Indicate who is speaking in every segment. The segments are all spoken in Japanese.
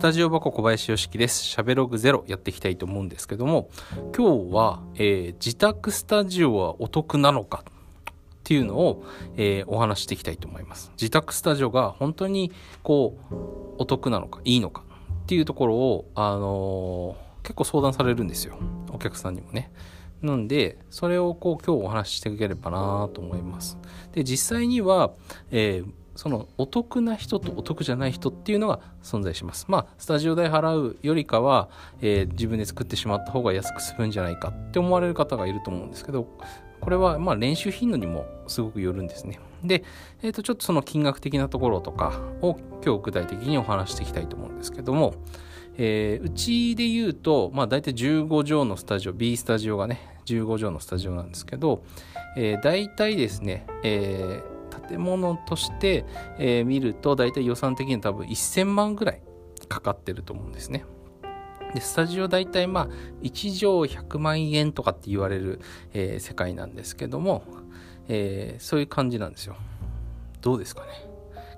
Speaker 1: タジオ箱小林よしきです。喋ログゼロやっていきたいと思うんですけども、今日は、えー、自宅スタジオはお得なのかっていうのを、えー、お話していきたいと思います。自宅スタジオが本当にこう、お得なのか、いいのかっていうところを、あのー、結構相談されるんですよ。お客さんにもね。なんで、それをこう今日お話ししていければなと思います。で、実際には、えー、そのお得な人とお得じゃない人っていうのが存在します。まあ、スタジオ代払うよりかは、えー、自分で作ってしまった方が安く済むんじゃないかって思われる方がいると思うんですけど、これはまあ練習頻度にもすごくよるんですね。で、えー、とちょっとその金額的なところとかを今日具体的にお話していきたいと思うんですけども、えー、うちで言うと、まあ大体15畳のスタジオ、B スタジオがね、15畳のスタジオなんですけど、えー、大体ですね、えー、建物として、えー、見ると大体予算的に多分1000万ぐらいかかってると思うんですね。で、スタジオ大体まあ1畳100万円とかって言われる、えー、世界なんですけども、えー、そういう感じなんですよ。どうですかね。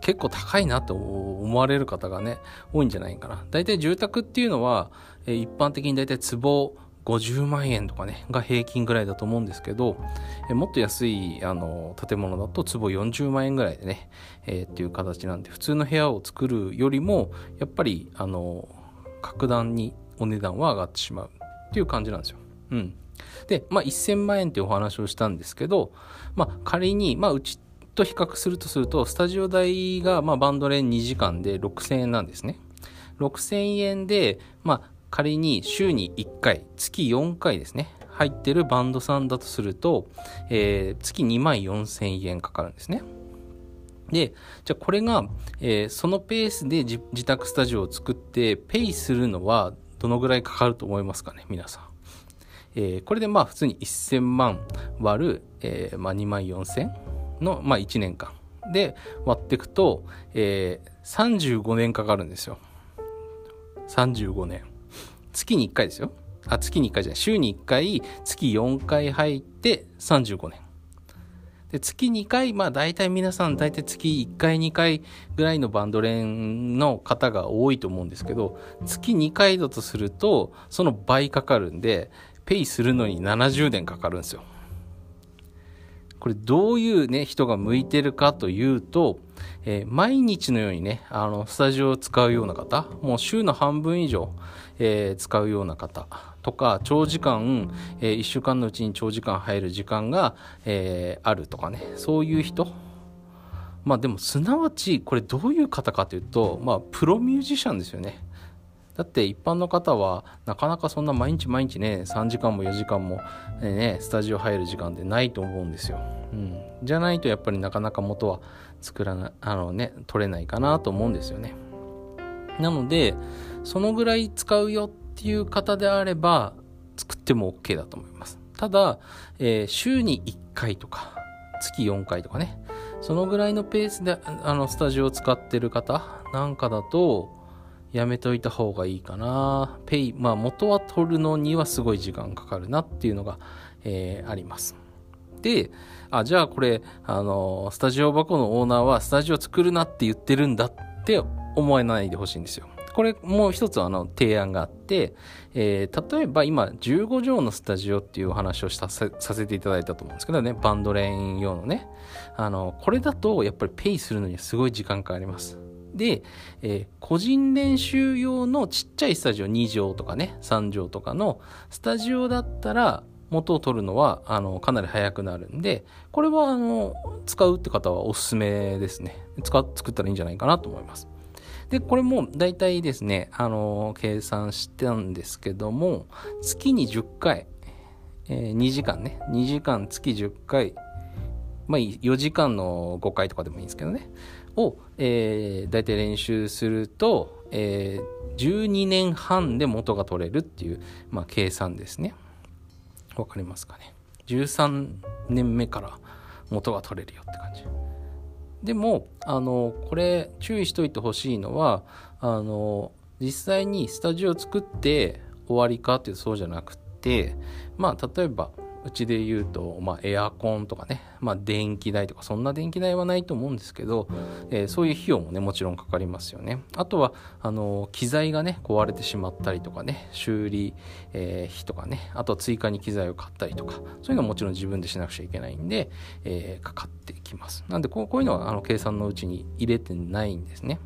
Speaker 1: 結構高いなと思われる方がね、多いんじゃないかな。大体住宅っていうのは、えー、一般的に大体壺50万円とかね、が平均ぐらいだと思うんですけど、えもっと安いあの建物だと坪40万円ぐらいでね、えー、っていう形なんで、普通の部屋を作るよりも、やっぱり、あの、格段にお値段は上がってしまうっていう感じなんですよ。うん。で、まあ、1000万円っていうお話をしたんですけど、まあ、仮に、まあ、うちと比較するとすると、スタジオ代が、まあ、バンド練2時間で6000円なんですね。6000円で、まあ、仮に週に1回、月4回ですね、入ってるバンドさんだとすると、えー、月2万4000円かかるんですね。で、じゃあこれが、えー、そのペースで自宅スタジオを作ってペイするのはどのぐらいかかると思いますかね、皆さん。えー、これでまあ普通に1000万割る、えー、まあ、2万4000の、まあ、1年間で割っていくと、えー、35年かかるんですよ。35年。月に1回ですよ。あ、月に1回じゃない。週に1回、月4回入って35年。で、月2回、まあ大体皆さん大体月1回2回ぐらいのバンド連の方が多いと思うんですけど、月2回だとすると、その倍かかるんで、ペイするのに70年かかるんですよ。これどういうね、人が向いてるかというと、えー、毎日のようにね、あの、スタジオを使うような方、もう週の半分以上、えー、使うような方とか、長時間、えー、1週間のうちに長時間入る時間が、え、あるとかね、そういう人、まあでも、すなわち、これどういう方かというと、まあ、プロミュージシャンですよね。だって一般の方はなかなかそんな毎日毎日ね3時間も4時間もねスタジオ入る時間ってないと思うんですよ。うん、じゃないとやっぱりなかなか元は作らなあのね取れないかなと思うんですよね。なのでそのぐらい使うよっていう方であれば作っても OK だと思います。ただ、えー、週に1回とか月4回とかねそのぐらいのペースであのスタジオを使ってる方なんかだとやめといた方がいいかな。ペイ、まあ元は取るのにはすごい時間かかるなっていうのが、えー、あります。で、あ、じゃあこれ、あの、スタジオ箱のオーナーはスタジオ作るなって言ってるんだって思わないでほしいんですよ。これもう一つあの提案があって、えー、例えば今15畳のスタジオっていうお話をしたさせていただいたと思うんですけどね、バンド練用のね。あの、これだとやっぱりペイするのにすごい時間かかります。で、えー、個人練習用のちっちゃいスタジオ2畳とかね、3畳とかのスタジオだったら、元を取るのは、あの、かなり早くなるんで、これは、あの、使うって方はおすすめですね。使、作ったらいいんじゃないかなと思います。で、これも大体ですね、あの、計算したんですけども、月に10回、えー、2時間ね、2時間月10回、まあ4時間の5回とかでもいいんですけどね。を、えー、大体練習すると、えー、12年半で元が取れるっていう、まあ、計算ですね。わかりますかね。13年目から元が取れるよって感じ。でも、あの、これ注意しといてほしいのは、あの、実際にスタジオを作って終わりかっていうとそうじゃなくて、まあ、例えば、うちで言うと、まあ、エアコンとかね、まあ、電気代とかそんな電気代はないと思うんですけど、えー、そういう費用もねもちろんかかりますよね。あとはあの機材がね壊れてしまったりとかね修理、えー、費とかねあとは追加に機材を買ったりとかそういうのはもちろん自分でしなくちゃいけないんで、えー、かかってきます。なんでこうこういうのはあの計算のうちに入れてないんですね。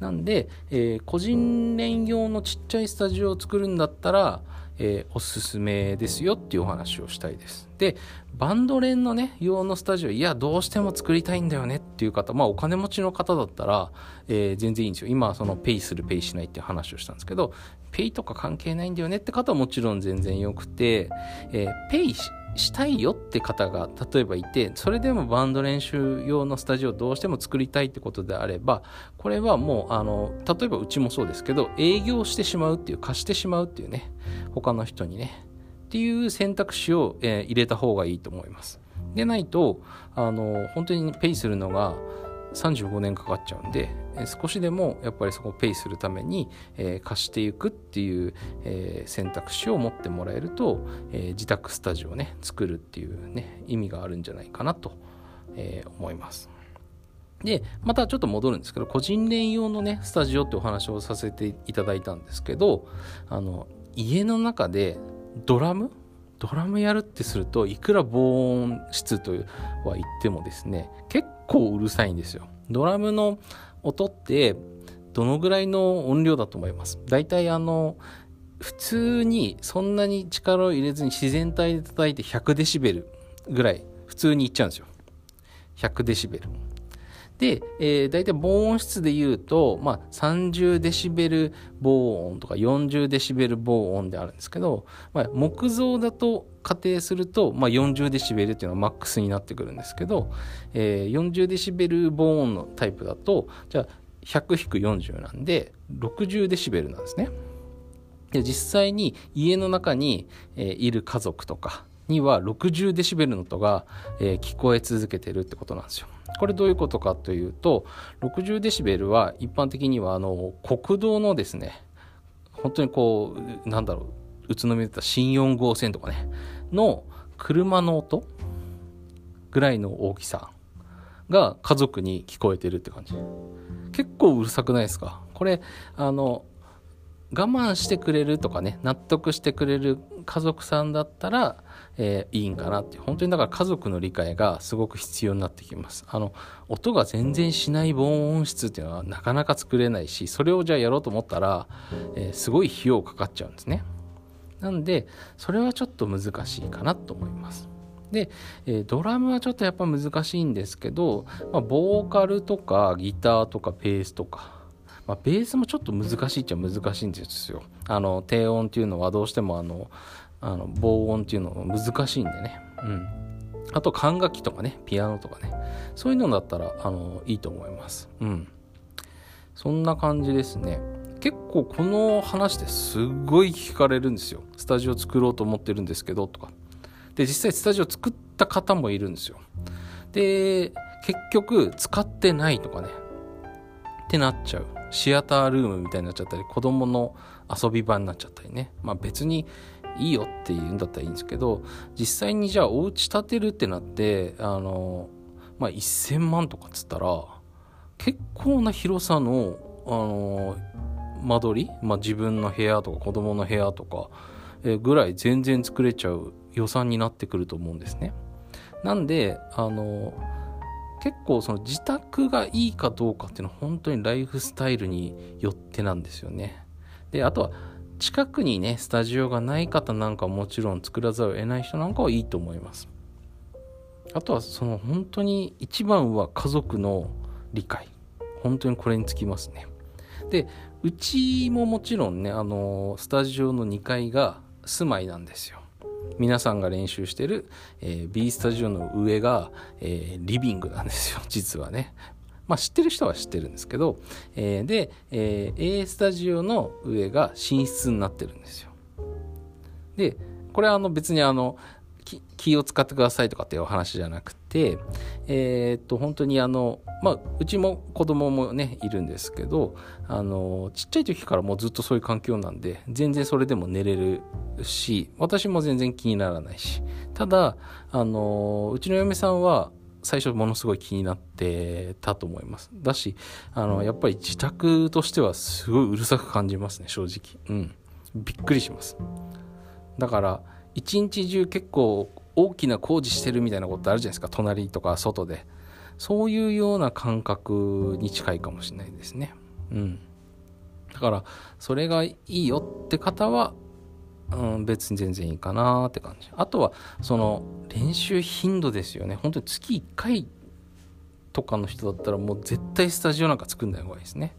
Speaker 1: なんで、え個人連用のちっちゃいスタジオを作るんだったらえー、おすすめですよっていうお話をしたいです。で、バンド連のね、用のスタジオ、いや、どうしても作りたいんだよねっていう方、まあお金持ちの方だったら、えー、全然いいんですよ。今、そのペイする、ペイしないっていう話をしたんですけど、ペイとか関係ないんだよねって方はもちろん全然よくて、えー、ペイししたいよって方が例えばいてそれでもバンド練習用のスタジオをどうしても作りたいってことであればこれはもうあの例えばうちもそうですけど営業してしまうっていう貸してしまうっていうね他の人にねっていう選択肢を、えー、入れた方がいいと思います。でないとあの本当にペイするのが35年かかっちゃうんで、少しでもやっぱりそこをペイするために、えー、貸していくっていう、えー、選択肢を持ってもらえると、えー、自宅スタジオをね作るっていうね意味があるんじゃないかなと、え思います。で、またちょっと戻るんですけど、個人連用のね、スタジオってお話をさせていただいたんですけど、あの、家の中でドラム？ドラムやるってするといくら防音室とは言ってもですね結構うるさいんですよ。ドラムの音ってどのぐらいの音量だと思います？だいたいあの普通にそんなに力を入れずに自然体で叩いて100デシベルぐらい普通にいっちゃうんですよ。100デシベル。で、えー、大体防音室で言うと、まあ、30デシベル防音とか40デシベル防音であるんですけど、まあ、木造だと仮定すると、まあ、40デシベルっていうのはマックスになってくるんですけど、えー、40デシベル防音のタイプだとじゃあ100-40なんで60デシベルなんですね。で実際に家の中に、えー、いる家族とかには60デシベルの音が、えー、聞こえ続けてるってことなんですよ。これどういうことかというと60デシベルは一般的にはあの国道のですね本当にこうなんだろう宇都宮でった新4号線とかねの車の音ぐらいの大きさが家族に聞こえてるって感じ結構うるさくないですか？これあの我慢してくれるとかね納得してくれる家族さんだったらえー、いいんかなって本当にだから家族の理解がすごく必要になってきます。あの音が全然しない防音室っていうのはなかなか作れないしそれをじゃあやろうと思ったら、えー、すごい費用かかっちゃうんですね。なんでそれはちょっと難しいかなと思います。で、えー、ドラムはちょっとやっぱ難しいんですけど、まあ、ボーカルとかギターとかベースとかまあ、ベースもちょっと難しいっちゃ難しいんですよ。あの低音っていうのはどうしてもあのあの防音っていうの難しいんでね。うん。あと管楽器とかね、ピアノとかね。そういうのだったら、あの、いいと思います。うん。そんな感じですね。結構この話ですごい聞かれるんですよ。スタジオ作ろうと思ってるんですけど、とか。で、実際スタジオ作った方もいるんですよ。で、結局使ってないとかね。ってなっちゃう。シアタールームみたいになっちゃったり、子供の遊び場になっちゃったりね。まあ別にいいよって言うんだったらいいんですけど実際にじゃあお家建てるってなってあのまあ1000万とかっつったら結構な広さのあの間取り、まあ、自分の部屋とか子供の部屋とか、ぐらい全然作れちゃう予算になってくると思うんですね。なんであの結構その自宅がいいかどうかっていうのは本当にライフスタイルによってなんですよね。であとは近くにね、スタジオがない方なんかもちろん作らざるを得ない人なんかはいいと思います。あとはその本当に一番は家族の理解。本当にこれにつきますね。で、うちももちろんね、あの、スタジオの2階が住まいなんですよ。皆さんが練習してる、えー、B スタジオの上が、えー、リビングなんですよ、実はね。まあ、知ってる人は知ってるんですけど、えー、で、えー、A スタジオの上が寝室になってるんですよ。で、これはあの別にあの、気を使ってくださいとかっていうお話じゃなくて、えー、っと、本当にあの、まあ、うちも子供もね、いるんですけど、あの、ちっちゃい時からもうずっとそういう環境なんで、全然それでも寝れるし、私も全然気にならないし、ただ、あの、うちの嫁さんは、最初ものすごい気になってたと思います。だし、あの、やっぱり自宅としてはすごいうるさく感じますね、正直。うん。びっくりします。だから、一日中結構大きな工事してるみたいなことあるじゃないですか隣とか外でそういうような感覚に近いかもしれないですねうんだからそれがいいよって方は、うん、別に全然いいかなって感じあとはその練習頻度ですよね本当に月1回とかの人だったらもう絶対スタジオなんか作んない方がいいですね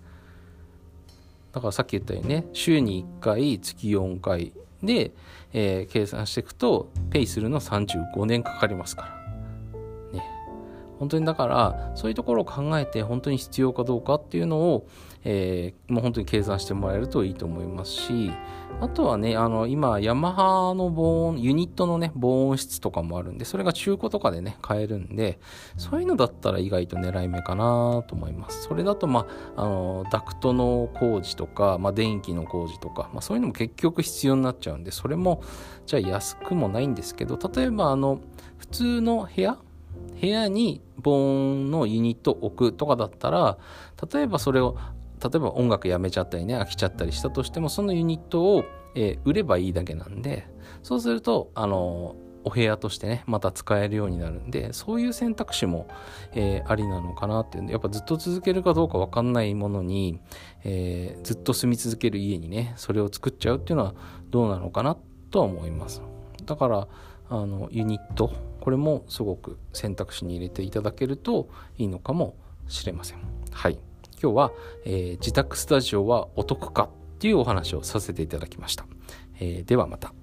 Speaker 1: だからさっき言ったようにね週に1回月4回で、えー、計算していくとペイするの35年かかりますから。ね。本当にだからそういうところを考えて本当に必要かどうかっていうのを、えー、もう本当に計算してもらえるといいと思いますしあとはねあの今ヤマハの防音ユニットのね防音室とかもあるんでそれが中古とかでね買えるんでそういうのだったら意外と狙い目かなと思います。それだとまああのダクトの工事とか、まあ、電気の工事とか、まあ、そういうのも結局必要になっちゃうんでそれもじゃあ安くもないんですけど例えばあの普通の部屋？部屋に防音のユニット置くとかだったら例えばそれを例えば音楽やめちゃったりね飽きちゃったりしたとしてもそのユニットを、えー、売ればいいだけなんでそうするとあのお部屋としてねまた使えるようになるんでそういう選択肢も、えー、ありなのかなっていうやっぱずっと続けるかどうか分かんないものに、えー、ずっと住み続ける家にねそれを作っちゃうっていうのはどうなのかなとは思います。だからあのユニットこれもすごく選択肢に入れていただけるといいのかもしれません。はい。今日は、えー、自宅スタジオはお得かっていうお話をさせていただきました、えー、ではまた。